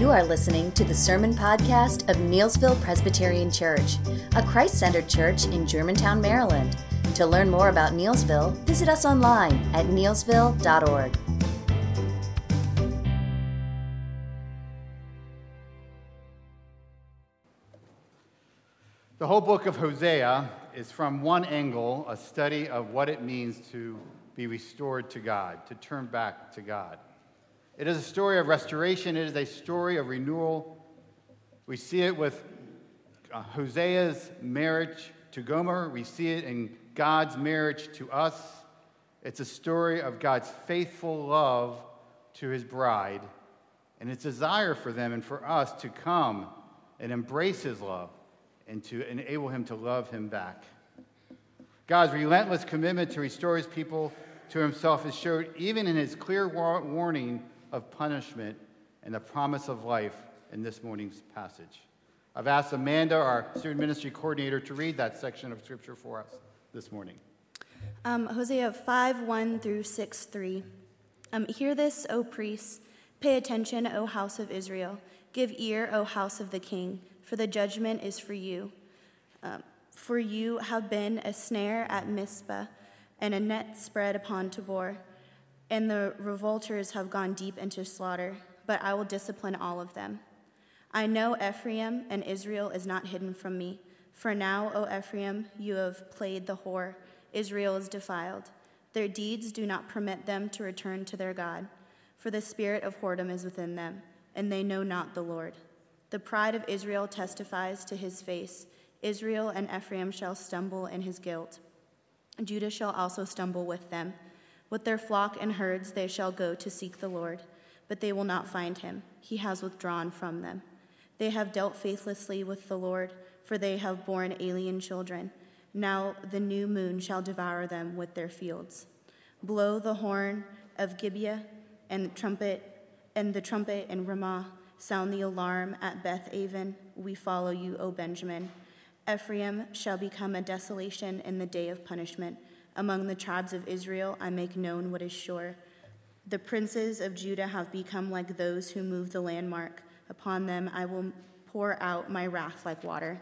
You are listening to the Sermon Podcast of Neelsville Presbyterian Church, a Christ centered church in Germantown, Maryland. To learn more about Neelsville, visit us online at neelsville.org. The whole book of Hosea is from one angle a study of what it means to be restored to God, to turn back to God. It is a story of restoration, it is a story of renewal. We see it with uh, Hosea's marriage to Gomer, we see it in God's marriage to us. It's a story of God's faithful love to his bride and his desire for them and for us to come and embrace his love and to enable him to love him back. God's relentless commitment to restore his people to himself is showed even in his clear warning of punishment and the promise of life in this morning's passage. I've asked Amanda, our student ministry coordinator, to read that section of scripture for us this morning. Um, Hosea 5 1 through 6 3. Um, Hear this, O priests. Pay attention, O house of Israel. Give ear, O house of the king, for the judgment is for you. Um, for you have been a snare at Mizpah and a net spread upon Tabor and the revolters have gone deep into slaughter, but I will discipline all of them. I know Ephraim and Israel is not hidden from me. For now, O Ephraim, you have played the whore. Israel is defiled. Their deeds do not permit them to return to their God, for the spirit of whoredom is within them, and they know not the Lord. The pride of Israel testifies to his face. Israel and Ephraim shall stumble in his guilt. Judah shall also stumble with them. With their flock and herds they shall go to seek the Lord, but they will not find him. He has withdrawn from them. They have dealt faithlessly with the Lord, for they have borne alien children. Now the new moon shall devour them with their fields. Blow the horn of Gibeah and the trumpet and the trumpet in Ramah. Sound the alarm at Beth Aven. We follow you, O Benjamin. Ephraim shall become a desolation in the day of punishment among the tribes of Israel, I make known what is sure. The princes of Judah have become like those who move the landmark. Upon them I will pour out my wrath like water.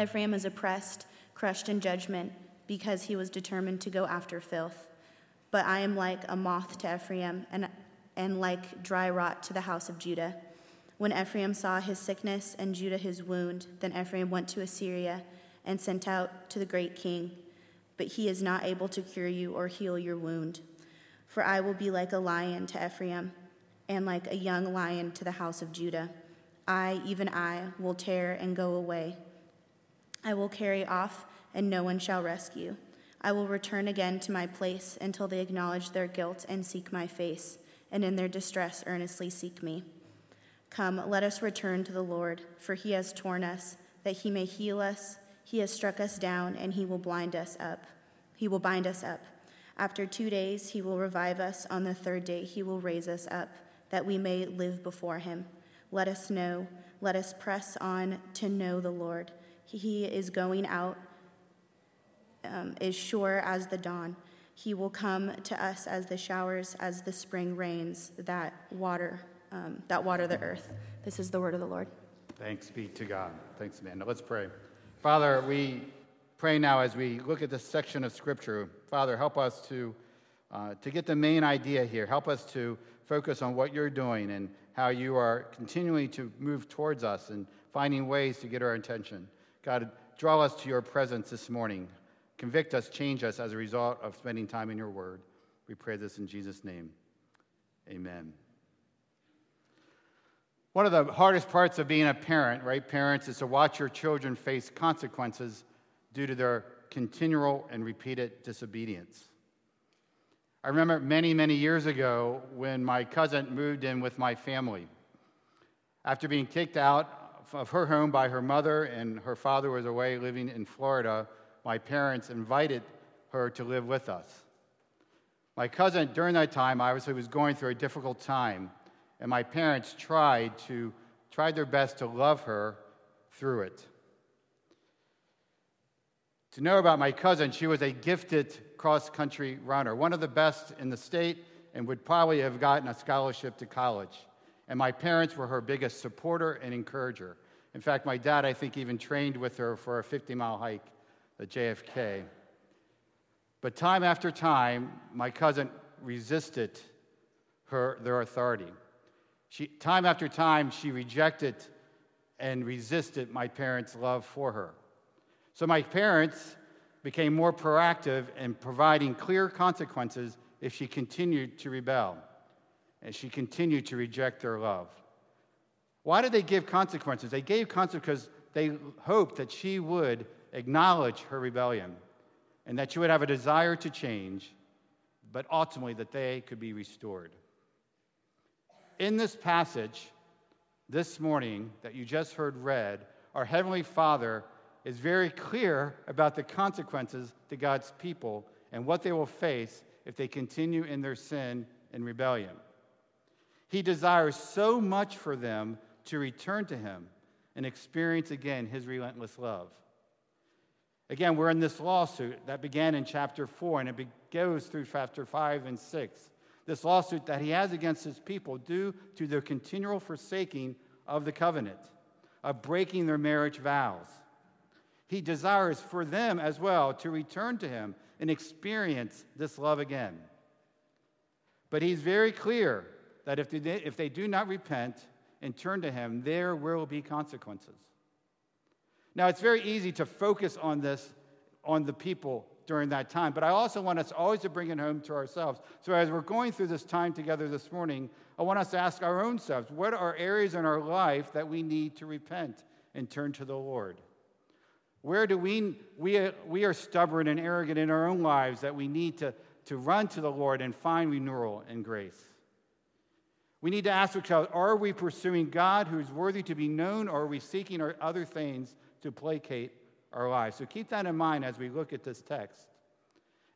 Ephraim is oppressed, crushed in judgment, because he was determined to go after filth. But I am like a moth to Ephraim, and, and like dry rot to the house of Judah. When Ephraim saw his sickness and Judah his wound, then Ephraim went to Assyria and sent out to the great king but he is not able to cure you or heal your wound. For I will be like a lion to Ephraim, and like a young lion to the house of Judah. I, even I, will tear and go away. I will carry off, and no one shall rescue. I will return again to my place until they acknowledge their guilt and seek my face, and in their distress earnestly seek me. Come, let us return to the Lord, for he has torn us, that he may heal us he has struck us down, and he will blind us up. He will bind us up. After two days, he will revive us. On the third day, he will raise us up, that we may live before him. Let us know, let us press on to know the Lord. He is going out, um, is sure as the dawn. He will come to us as the showers, as the spring rains that water, um, that water the earth. This is the word of the Lord. Thanks be to God. Thanks, Amanda. Let's pray. Father, we pray now as we look at this section of Scripture. Father, help us to, uh, to get the main idea here. Help us to focus on what you're doing and how you are continuing to move towards us and finding ways to get our attention. God, draw us to your presence this morning. Convict us, change us as a result of spending time in your word. We pray this in Jesus' name. Amen. One of the hardest parts of being a parent, right, parents, is to watch your children face consequences due to their continual and repeated disobedience. I remember many, many years ago when my cousin moved in with my family. After being kicked out of her home by her mother and her father was away living in Florida, my parents invited her to live with us. My cousin, during that time, obviously was going through a difficult time and my parents tried to tried their best to love her through it. To know about my cousin, she was a gifted cross country runner, one of the best in the state, and would probably have gotten a scholarship to college. And my parents were her biggest supporter and encourager. In fact, my dad, I think, even trained with her for a 50 mile hike at JFK. But time after time, my cousin resisted her, their authority. She, time after time, she rejected and resisted my parents' love for her. So my parents became more proactive in providing clear consequences if she continued to rebel and she continued to reject their love. Why did they give consequences? They gave consequences because they hoped that she would acknowledge her rebellion and that she would have a desire to change, but ultimately that they could be restored. In this passage this morning that you just heard read, our Heavenly Father is very clear about the consequences to God's people and what they will face if they continue in their sin and rebellion. He desires so much for them to return to Him and experience again His relentless love. Again, we're in this lawsuit that began in chapter 4 and it goes through chapter 5 and 6. This lawsuit that he has against his people due to their continual forsaking of the covenant, of breaking their marriage vows. He desires for them as well to return to him and experience this love again. But he's very clear that if they, if they do not repent and turn to him, there will be consequences. Now, it's very easy to focus on this, on the people during that time, but I also want us always to bring it home to ourselves. So, as we're going through this time together this morning, I want us to ask our own selves what are areas in our life that we need to repent and turn to the Lord? Where do we, we, we are stubborn and arrogant in our own lives that we need to, to run to the Lord and find renewal and grace? We need to ask ourselves are we pursuing God who is worthy to be known, or are we seeking other things to placate our lives? So keep that in mind as we look at this text.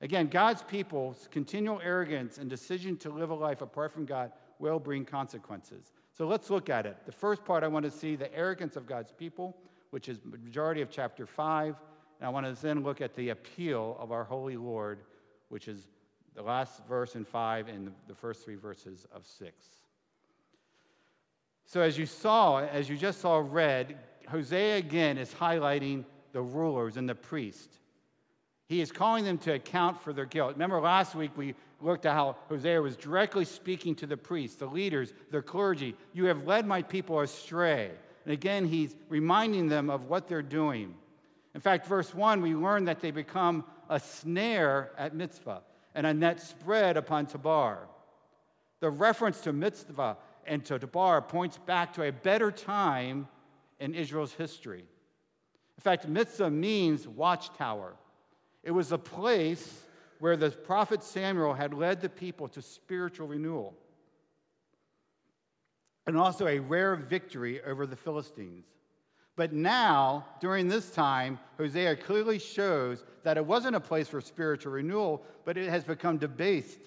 Again, God's people's continual arrogance and decision to live a life apart from God will bring consequences. So let's look at it. The first part I want to see the arrogance of God's people which is majority of chapter 5. And I want to then look at the appeal of our holy Lord, which is the last verse in 5 and the first three verses of 6. So, as you saw, as you just saw read, Hosea again is highlighting the rulers and the priests. He is calling them to account for their guilt. Remember last week we looked at how Hosea was directly speaking to the priests, the leaders, the clergy. You have led my people astray. And again, he's reminding them of what they're doing. In fact, verse 1, we learn that they become a snare at Mizpah and a net spread upon Tabor. The reference to Mizpah and to Tabor points back to a better time in Israel's history. In fact, Mizpah means watchtower. It was a place where the prophet Samuel had led the people to spiritual renewal and also a rare victory over the Philistines. But now, during this time, Hosea clearly shows that it wasn't a place for spiritual renewal, but it has become debased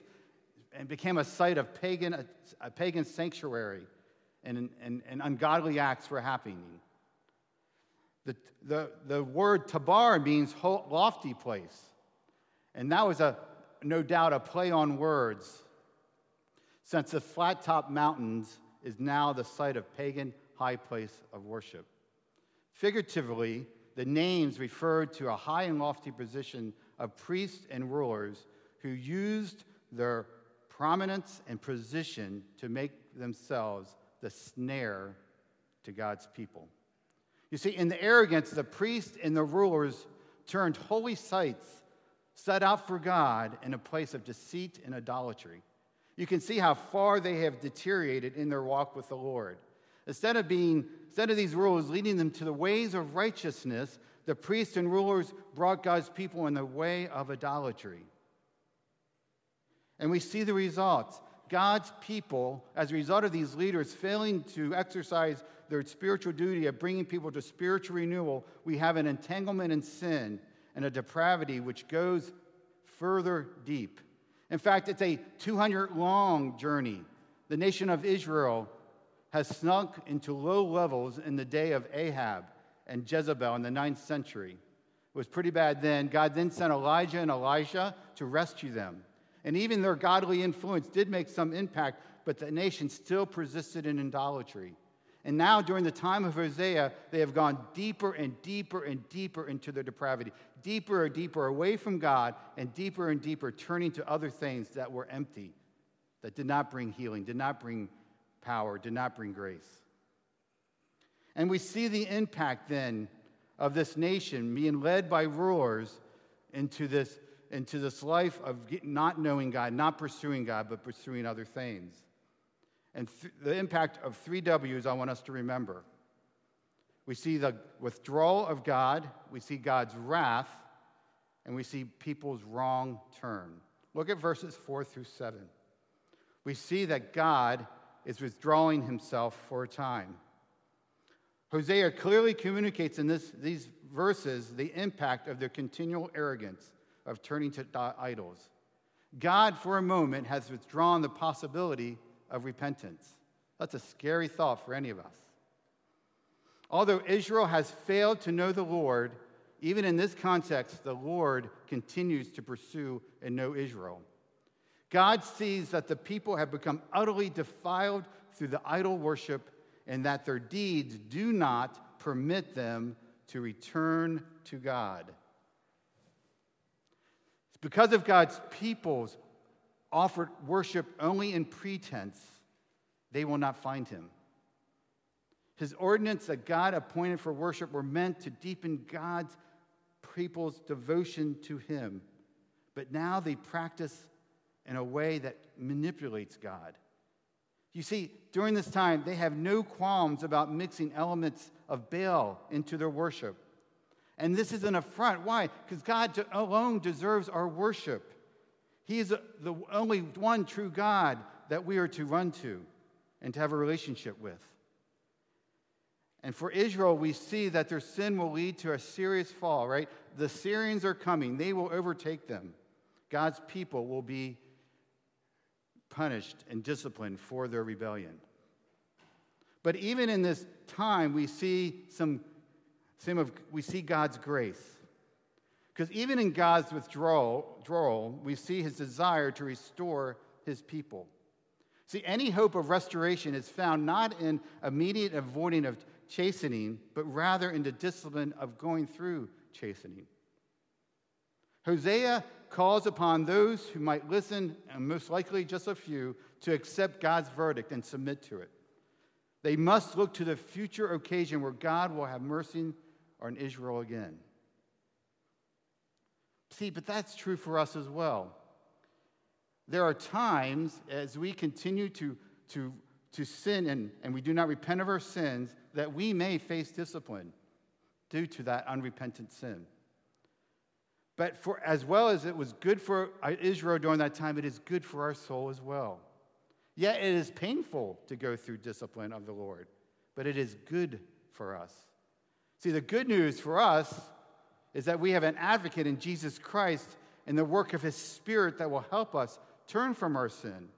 and became a site of pagan, a pagan sanctuary, and, and, and ungodly acts were happening. The, the, the word Tabor means lofty place, and that was a, no doubt a play on words, since the flat top mountains is now the site of pagan high place of worship. Figuratively, the names referred to a high and lofty position of priests and rulers who used their prominence and position to make themselves the snare to God's people. You see, in the arrogance, the priests and the rulers turned holy sites set out for God in a place of deceit and idolatry you can see how far they have deteriorated in their walk with the Lord. Instead of being, instead of these rulers leading them to the ways of righteousness, the priests and rulers brought God's people in the way of idolatry. And we see the results. God's people, as a result of these leaders failing to exercise their spiritual duty of bringing people to spiritual renewal, we have an entanglement in sin and a depravity which goes further deep. In fact, it's a 200 long journey. The nation of Israel has sunk into low levels in the day of Ahab and Jezebel in the ninth century. It was pretty bad then. God then sent Elijah and Elisha to rescue them. And even their godly influence did make some impact, but the nation still persisted in idolatry. And now, during the time of Hosea, they have gone deeper and deeper and deeper into their depravity, deeper and deeper away from God, and deeper and deeper turning to other things that were empty, that did not bring healing, did not bring power, did not bring grace. And we see the impact then of this nation being led by rulers into this, into this life of not knowing God, not pursuing God, but pursuing other things. And th- the impact of three W's I want us to remember. We see the withdrawal of God, we see God's wrath, and we see people's wrong turn. Look at verses 4 through 7. We see that God is withdrawing himself for a time. Hosea clearly communicates in this, these verses the impact of their continual arrogance of turning to idols. God, for a moment, has withdrawn the possibility of repentance. That's a scary thought for any of us. Although Israel has failed to know the Lord, even in this context, the Lord continues to pursue and know Israel. God sees that the people have become utterly defiled through the idol worship and that their deeds do not permit them to return to God. Because of God's people's offered worship only in pretense, they will not find him. His ordinance that God appointed for worship were meant to deepen God's people's devotion to him. But now they practice in a way that manipulates God. You see, during this time, they have no qualms about mixing elements of Baal into their worship. And this is an affront. Why? Because God alone deserves our worship. He is uh, the only one true God that we are to run to and to have a relationship with. And for Israel, we see that their sin will lead to a serious fall, right? The Assyrians are coming, they will overtake them. God's people will be punished and disciplined for their rebellion. But even in this time, we see some, some of, we see God's grace. Because even in God's withdrawal, we see his desire to restore his people. See, any hope of restoration is found not in immediate avoiding of chastening, but rather in the discipline of going through chastening. Hosea calls upon those who might listen, and most likely just a few, to accept God's verdict and submit to it. They must look to the future occasion where God will have mercy on Israel again. See, but that's true for us as well. There are times as we continue to, to, to sin and, and we do not repent of our sins that we may face discipline due to that unrepentant sin. But for, as well as it was good for Israel during that time, it is good for our soul as well. Yet it is painful to go through discipline of the Lord, but it is good for us. See, the good news for us is that we have an advocate in Jesus Christ and the work of his Spirit that will help us turn from our sin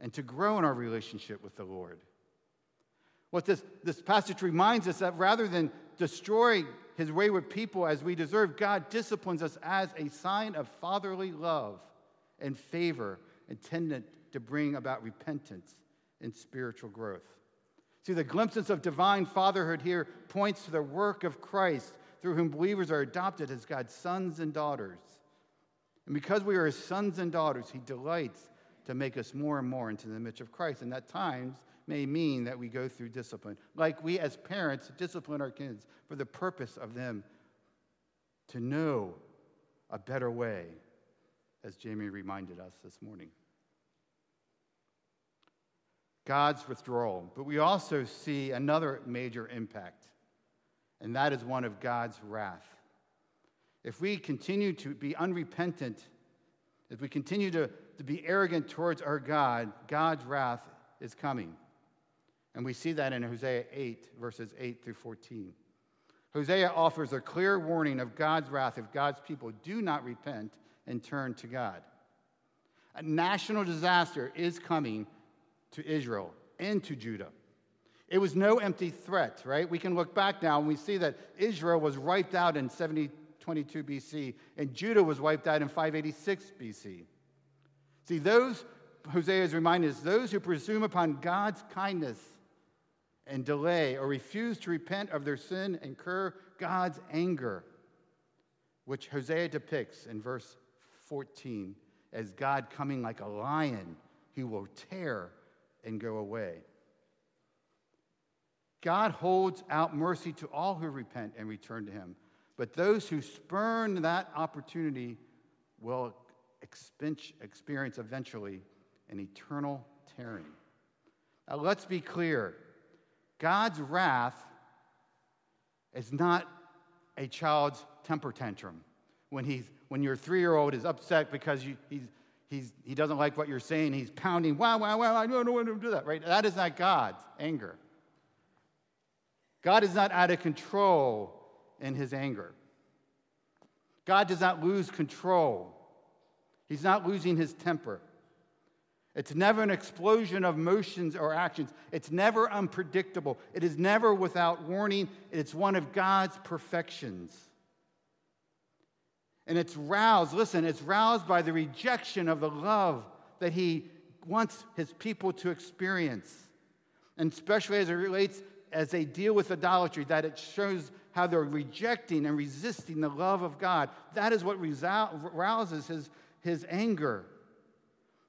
and to grow in our relationship with the Lord. What this, this passage reminds us that rather than destroy his wayward people as we deserve, God disciplines us as a sign of fatherly love and favor intended to bring about repentance and spiritual growth. See, the glimpses of divine fatherhood here points to the work of Christ through whom believers are adopted as God's sons and daughters. And because we are his sons and daughters, he delights to make us more and more into the image of Christ. And that times, may mean that we go through discipline. Like we as parents discipline our kids for the purpose of them to know a better way, as Jamie reminded us this morning. God's withdrawal. But we also see another major impact, and that is one of God's wrath. If we continue to be unrepentant, if we continue to, to be arrogant towards our God, God's wrath is coming. And we see that in Hosea 8, verses 8 through 14. Hosea offers a clear warning of God's wrath if God's people do not repent and turn to God. A national disaster is coming to Israel and to Judah. It was no empty threat, right? We can look back now and we see that Israel was wiped out in 7022 BC and Judah was wiped out in 586 BC. See, those, Hosea is reminded us, those who presume upon God's kindness and delay or refuse to repent of their sin incur God's anger, which Hosea depicts in verse 14 as God coming like a lion who will tear and go away. God holds out mercy to all who repent and return to Him, but those who spurn that opportunity will experience eventually an eternal tearing. Now, let's be clear God's wrath is not a child's temper tantrum. When, he's, when your three year old is upset because you, he's, he's, he doesn't like what you're saying, he's pounding, wow, wow, wow, I don't want to do that, right? That is not God's anger. God is not out of control in his anger. God does not lose control. He's not losing his temper. It's never an explosion of motions or actions. It's never unpredictable. It is never without warning. It's one of God's perfections. And it's roused, listen, it's roused by the rejection of the love that he wants his people to experience. And especially as it relates, as they deal with idolatry, that it shows how they're rejecting and resisting the love of God. That is what rouses his, his anger.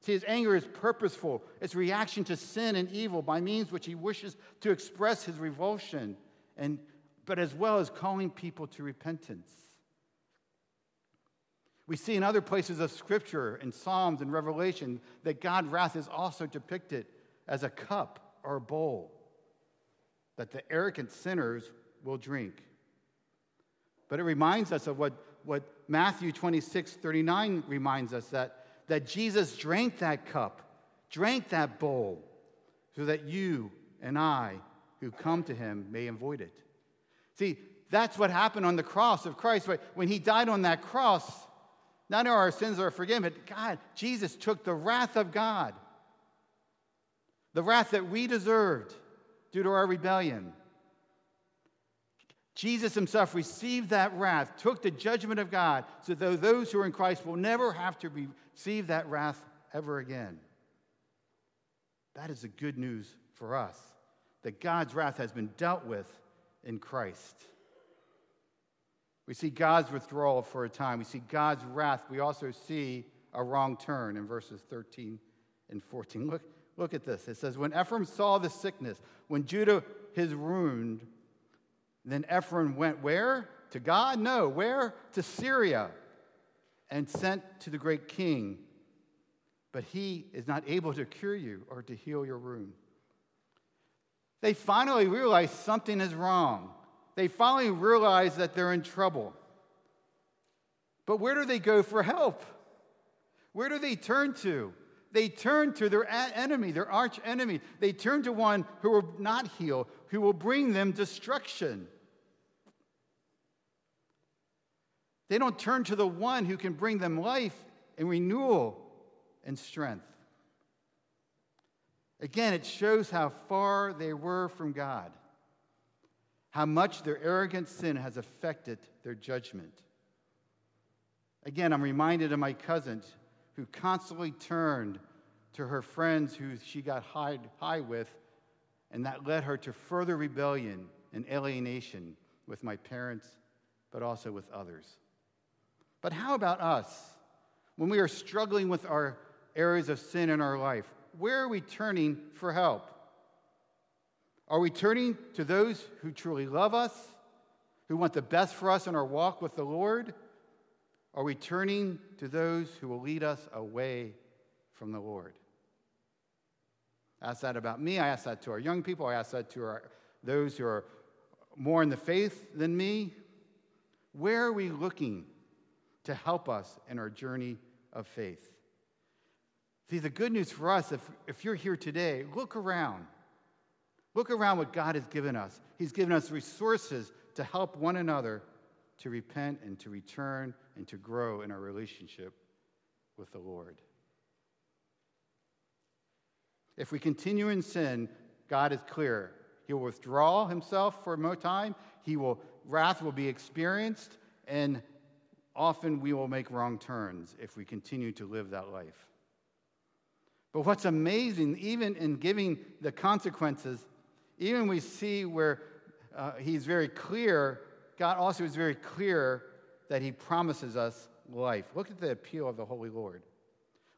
See, his anger is purposeful. It's reaction to sin and evil by means which he wishes to express his revulsion, and, but as well as calling people to repentance. We see in other places of Scripture, in Psalms and Revelation, that God's wrath is also depicted as a cup or a bowl that the arrogant sinners will drink. But it reminds us of what, what Matthew 26 39 reminds us that that Jesus drank that cup, drank that bowl, so that you and I who come to him may avoid it. See, that's what happened on the cross of Christ. When he died on that cross, not only our sins are forgiven, but God, Jesus took the wrath of God, the wrath that we deserved due to our rebellion. Jesus himself received that wrath, took the judgment of God, so that those who are in Christ will never have to receive that wrath ever again. That is the good news for us that God's wrath has been dealt with in Christ. We see God's withdrawal for a time. We see God's wrath. We also see a wrong turn in verses 13 and 14. Look, look at this. It says, When Ephraim saw the sickness, when Judah his wound, then Ephraim went where? To God? No. Where? To Assyria and sent to the great king. But he is not able to cure you or to heal your wound. They finally realize something is wrong. They finally realize that they're in trouble. But where do they go for help? Where do they turn to? They turn to their enemy, their arch enemy. They turn to one who will not heal, who will bring them destruction. They don't turn to the one who can bring them life and renewal and strength. Again, it shows how far they were from God, how much their arrogant sin has affected their judgment. Again, I'm reminded of my cousin who constantly turned to her friends who she got high, high with, and that led her to further rebellion and alienation with my parents, but also with others. But how about us? When we are struggling with our areas of sin in our life, where are we turning for help? Are we turning to those who truly love us, who want the best for us in our walk with the Lord? Are we turning to those who will lead us away from the Lord? I ask that about me. I ask that to our young people. I ask that to our, those who are more in the faith than me. Where are we looking to help us in our journey of faith. See, the good news for us, if, if you're here today, look around. Look around what God has given us. He's given us resources to help one another to repent and to return and to grow in our relationship with the Lord. If we continue in sin, God is clear. He will withdraw himself for more time. He will wrath will be experienced, and often we will make wrong turns if we continue to live that life. But what's amazing, even in giving the consequences, even we see where uh, he's very clear, God also is very clear that he promises us life. Look at the appeal of the Holy Lord.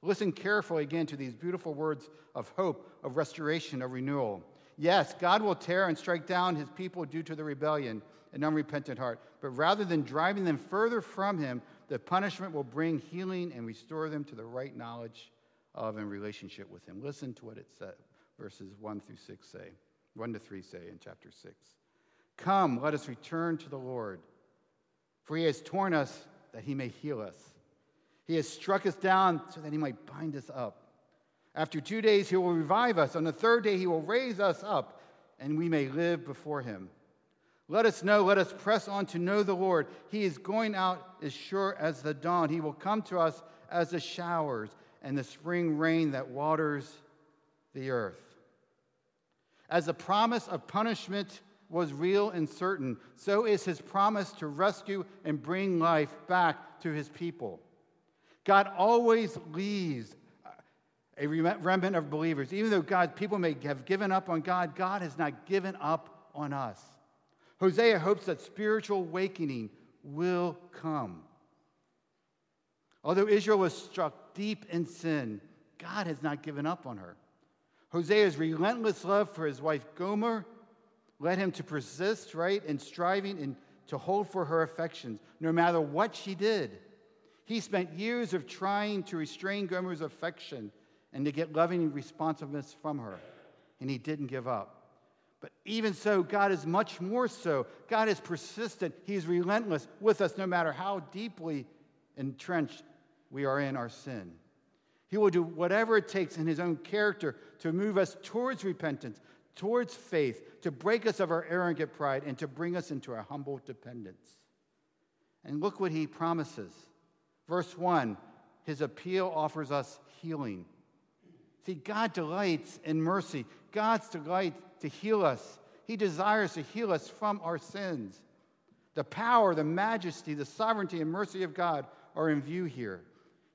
Listen carefully again to these beautiful words of hope, of restoration, of renewal. Yes, God will tear and strike down his people due to the rebellion and unrepentant heart, but rather than driving them further from him, the punishment will bring healing and restore them to the right knowledge of and relationship with him. Listen to what it says, verses 1 through 6 say, 1 to 3 say in chapter 6. Come, let us return to the Lord, for he has torn us that he may heal us. He has struck us down so that he might bind us up. After two days, he will revive us. On the third day, he will raise us up, and we may live before him. Let us know, let us press on to know the Lord. He is going out as sure as the dawn. He will come to us as the showers and the spring rain that waters the earth. As the promise of punishment was real and certain, so is his promise to rescue and bring life back to his people. God always leaves a remnant of believers. Even though God's people may have given up on God, God has not given up on us. Hosea hopes that spiritual awakening will come. Although Israel was struck deep in sin, God has not given up on her. Hosea's relentless love for his wife Gomer led him to persist, right, in striving and to hold for her affections, no matter what she did. He spent years of trying to restrain Gomer's affection and to get loving responsiveness from her, and he didn't give up. But even so, God is much more so. God is persistent. He's relentless with us no matter how deeply entrenched we are in our sin. He will do whatever it takes in His own character to move us towards repentance, towards faith, to break us of our arrogant pride, and to bring us into our humble dependence. And look what He promises. Verse 1 His appeal offers us healing. See, God delights in mercy. God's delight to heal us. He desires to heal us from our sins. The power, the majesty, the sovereignty, and mercy of God are in view here.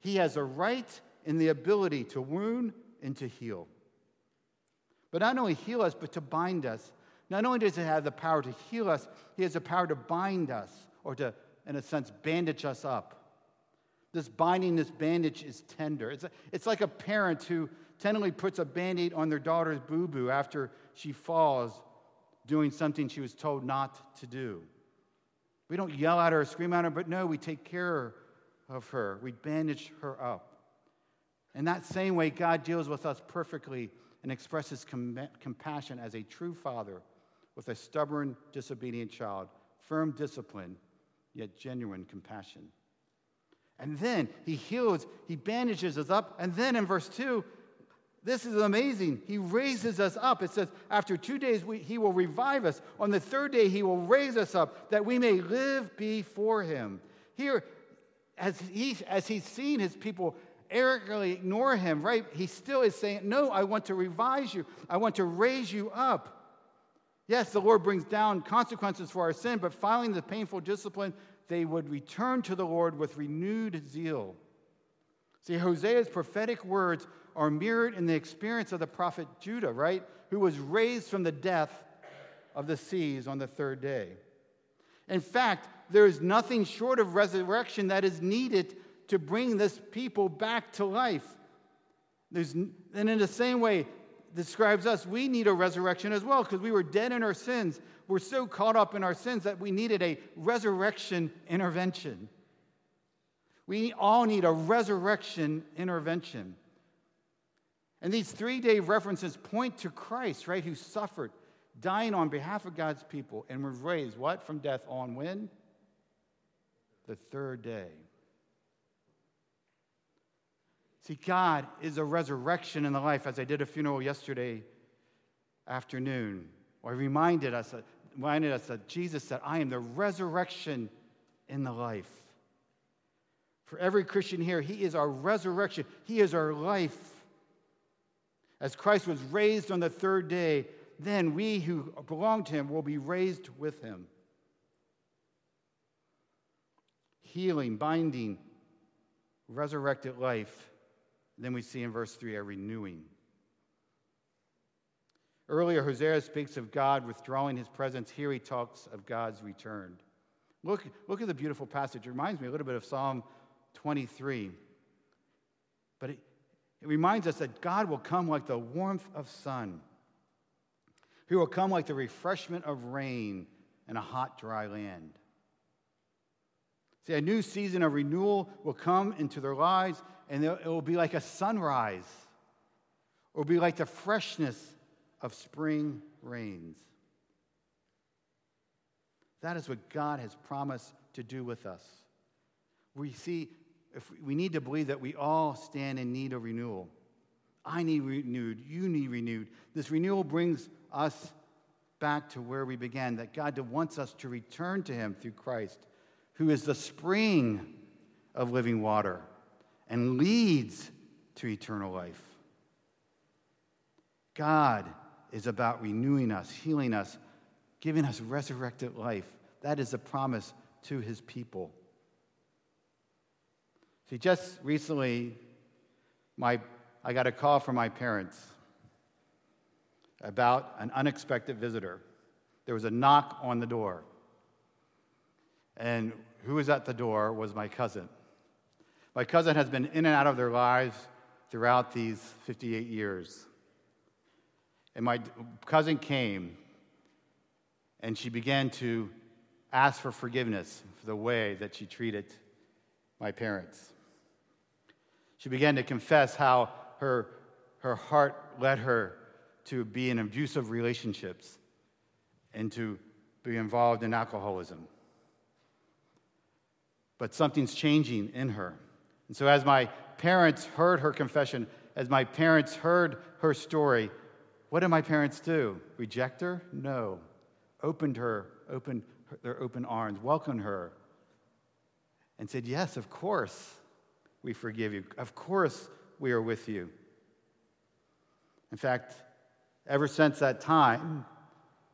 He has a right and the ability to wound and to heal. But not only heal us, but to bind us. Not only does he have the power to heal us, he has the power to bind us, or to, in a sense, bandage us up. This binding, this bandage is tender. It's, a, it's like a parent who tenderly puts a band aid on their daughter's boo boo after she falls doing something she was told not to do. We don't yell at her or scream at her, but no, we take care of her. We bandage her up. In that same way, God deals with us perfectly and expresses com- compassion as a true father with a stubborn, disobedient child, firm discipline, yet genuine compassion. And then he heals, he bandages us up, and then in verse 2, this is amazing. He raises us up. It says, after two days, we, he will revive us. On the third day, he will raise us up that we may live before him. Here, as, he, as he's seen his people arrogantly ignore him, right? He still is saying, No, I want to revise you. I want to raise you up. Yes, the Lord brings down consequences for our sin, but following the painful discipline, they would return to the Lord with renewed zeal. See, Hosea's prophetic words are mirrored in the experience of the prophet Judah, right? Who was raised from the death of the seas on the third day. In fact, there is nothing short of resurrection that is needed to bring this people back to life. There's, and in the same way, describes us, we need a resurrection as well because we were dead in our sins. We're so caught up in our sins that we needed a resurrection intervention. We all need a resurrection intervention. And these three day references point to Christ, right, who suffered, dying on behalf of God's people, and was raised, what, from death on when? The third day. See, God is a resurrection in the life, as I did a funeral yesterday afternoon. I reminded us, reminded us that Jesus said, I am the resurrection in the life. For every Christian here, He is our resurrection, He is our life. As Christ was raised on the third day, then we who belong to him will be raised with him. Healing, binding, resurrected life. Then we see in verse 3 a renewing. Earlier, Hosea speaks of God withdrawing his presence. Here he talks of God's return. Look, look at the beautiful passage. It reminds me a little bit of Psalm 23. But it, it reminds us that God will come like the warmth of sun. He will come like the refreshment of rain in a hot, dry land. See, a new season of renewal will come into their lives, and it will be like a sunrise. It will be like the freshness of spring rains. That is what God has promised to do with us. We see, if we need to believe that we all stand in need of renewal. I need renewed. You need renewed. This renewal brings us back to where we began, that God wants us to return to Him through Christ, who is the spring of living water and leads to eternal life. God is about renewing us, healing us, giving us resurrected life. That is a promise to his people. See, just recently, my, I got a call from my parents about an unexpected visitor. There was a knock on the door. And who was at the door was my cousin. My cousin has been in and out of their lives throughout these 58 years. And my cousin came and she began to ask for forgiveness for the way that she treated my parents. She began to confess how her, her heart led her to be in abusive relationships and to be involved in alcoholism. But something's changing in her. And so, as my parents heard her confession, as my parents heard her story, what did my parents do? Reject her? No. Opened her, opened their open arms, welcomed her, and said, Yes, of course we forgive you. Of course we are with you. In fact, ever since that time,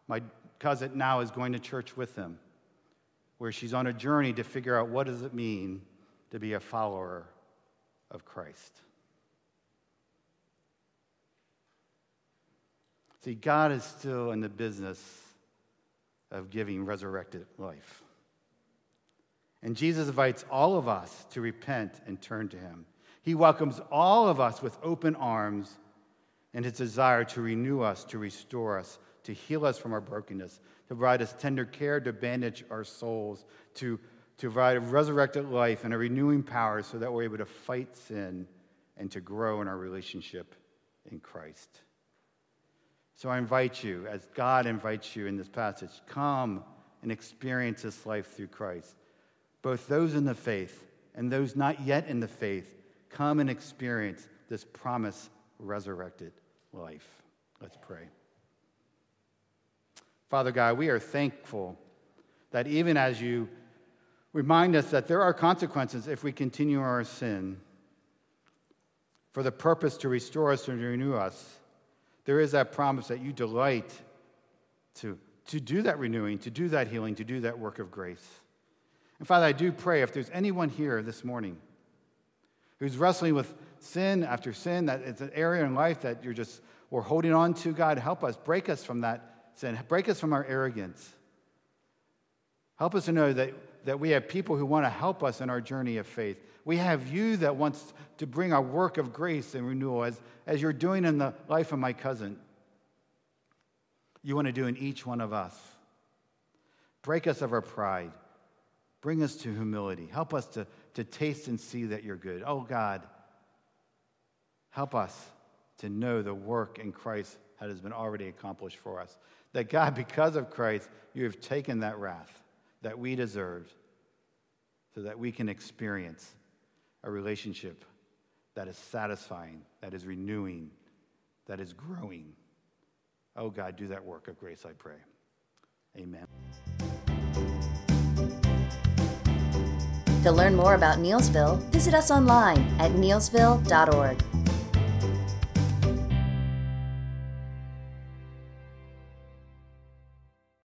my cousin now is going to church with them, where she's on a journey to figure out what does it mean to be a follower of Christ. See, God is still in the business of giving resurrected life. And Jesus invites all of us to repent and turn to Him. He welcomes all of us with open arms and His desire to renew us, to restore us, to heal us from our brokenness, to provide us tender care, to bandage our souls, to, to provide a resurrected life and a renewing power so that we're able to fight sin and to grow in our relationship in Christ. So I invite you, as God invites you in this passage, come and experience this life through Christ. Both those in the faith and those not yet in the faith, come and experience this promise resurrected life. Let's pray. Father God, we are thankful that even as you remind us that there are consequences if we continue our sin, for the purpose to restore us and renew us there is that promise that you delight to, to do that renewing, to do that healing, to do that work of grace. And Father, I do pray if there's anyone here this morning who's wrestling with sin after sin, that it's an area in life that you're just, we're holding on to, God, help us. Break us from that sin. Break us from our arrogance. Help us to know that, that we have people who want to help us in our journey of faith. We have you that wants to bring a work of grace and renewal, as, as you're doing in the life of my cousin. You want to do in each one of us. Break us of our pride. Bring us to humility. Help us to, to taste and see that you're good. Oh, God, help us to know the work in Christ that has been already accomplished for us. That, God, because of Christ, you have taken that wrath that we deserved so that we can experience a relationship that is satisfying, that is renewing, that is growing. Oh God, do that work of grace, I pray. Amen. To learn more about Neelsville, visit us online at neelsville.org.